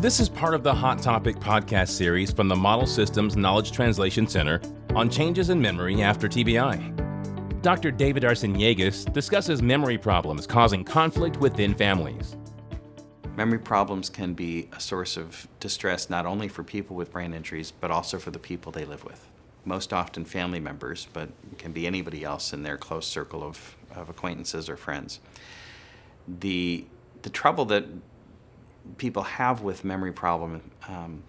This is part of the Hot Topic podcast series from the Model Systems Knowledge Translation Center on changes in memory after TBI. Dr. David Arciniegas discusses memory problems causing conflict within families. Memory problems can be a source of distress not only for people with brain injuries, but also for the people they live with. Most often family members, but can be anybody else in their close circle of, of acquaintances or friends. The, the trouble that people have with memory problem um,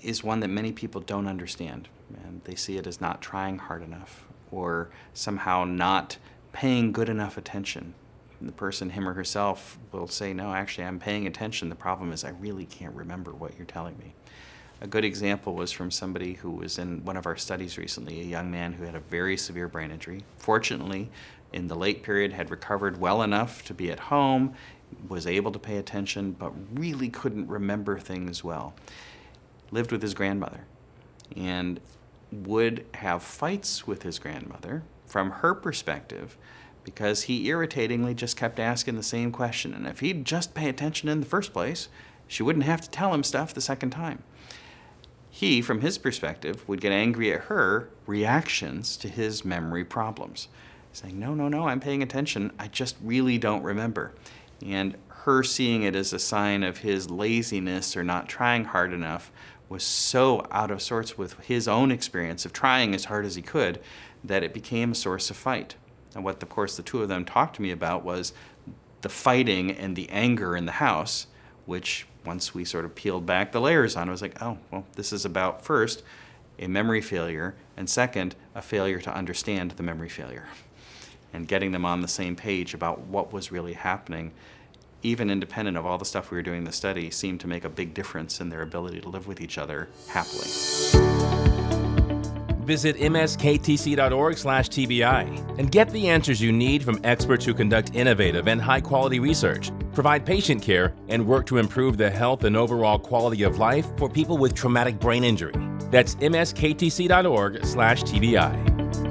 is one that many people don't understand. And they see it as not trying hard enough or somehow not paying good enough attention. The person, him or herself, will say, No, actually, I'm paying attention. The problem is, I really can't remember what you're telling me. A good example was from somebody who was in one of our studies recently, a young man who had a very severe brain injury. Fortunately, in the late period, had recovered well enough to be at home was able to pay attention, but really couldn't remember things well. Lived with his grandmother and would have fights with his grandmother from her perspective because he irritatingly just kept asking the same question. And if he'd just pay attention in the first place, she wouldn't have to tell him stuff the second time. He, from his perspective, would get angry at her reactions to his memory problems, saying, No, no, no, I'm paying attention. I just really don't remember. And her seeing it as a sign of his laziness or not trying hard enough was so out of sorts with his own experience of trying as hard as he could that it became a source of fight. And what, of course, the two of them talked to me about was the fighting and the anger in the house, which once we sort of peeled back the layers on, I was like, oh, well, this is about first a memory failure, and second, a failure to understand the memory failure and getting them on the same page about what was really happening, even independent of all the stuff we were doing in the study, seemed to make a big difference in their ability to live with each other happily. Visit msktc.org/tbi and get the answers you need from experts who conduct innovative and high-quality research, provide patient care, and work to improve the health and overall quality of life for people with traumatic brain injury. That's msktc.org/tbi.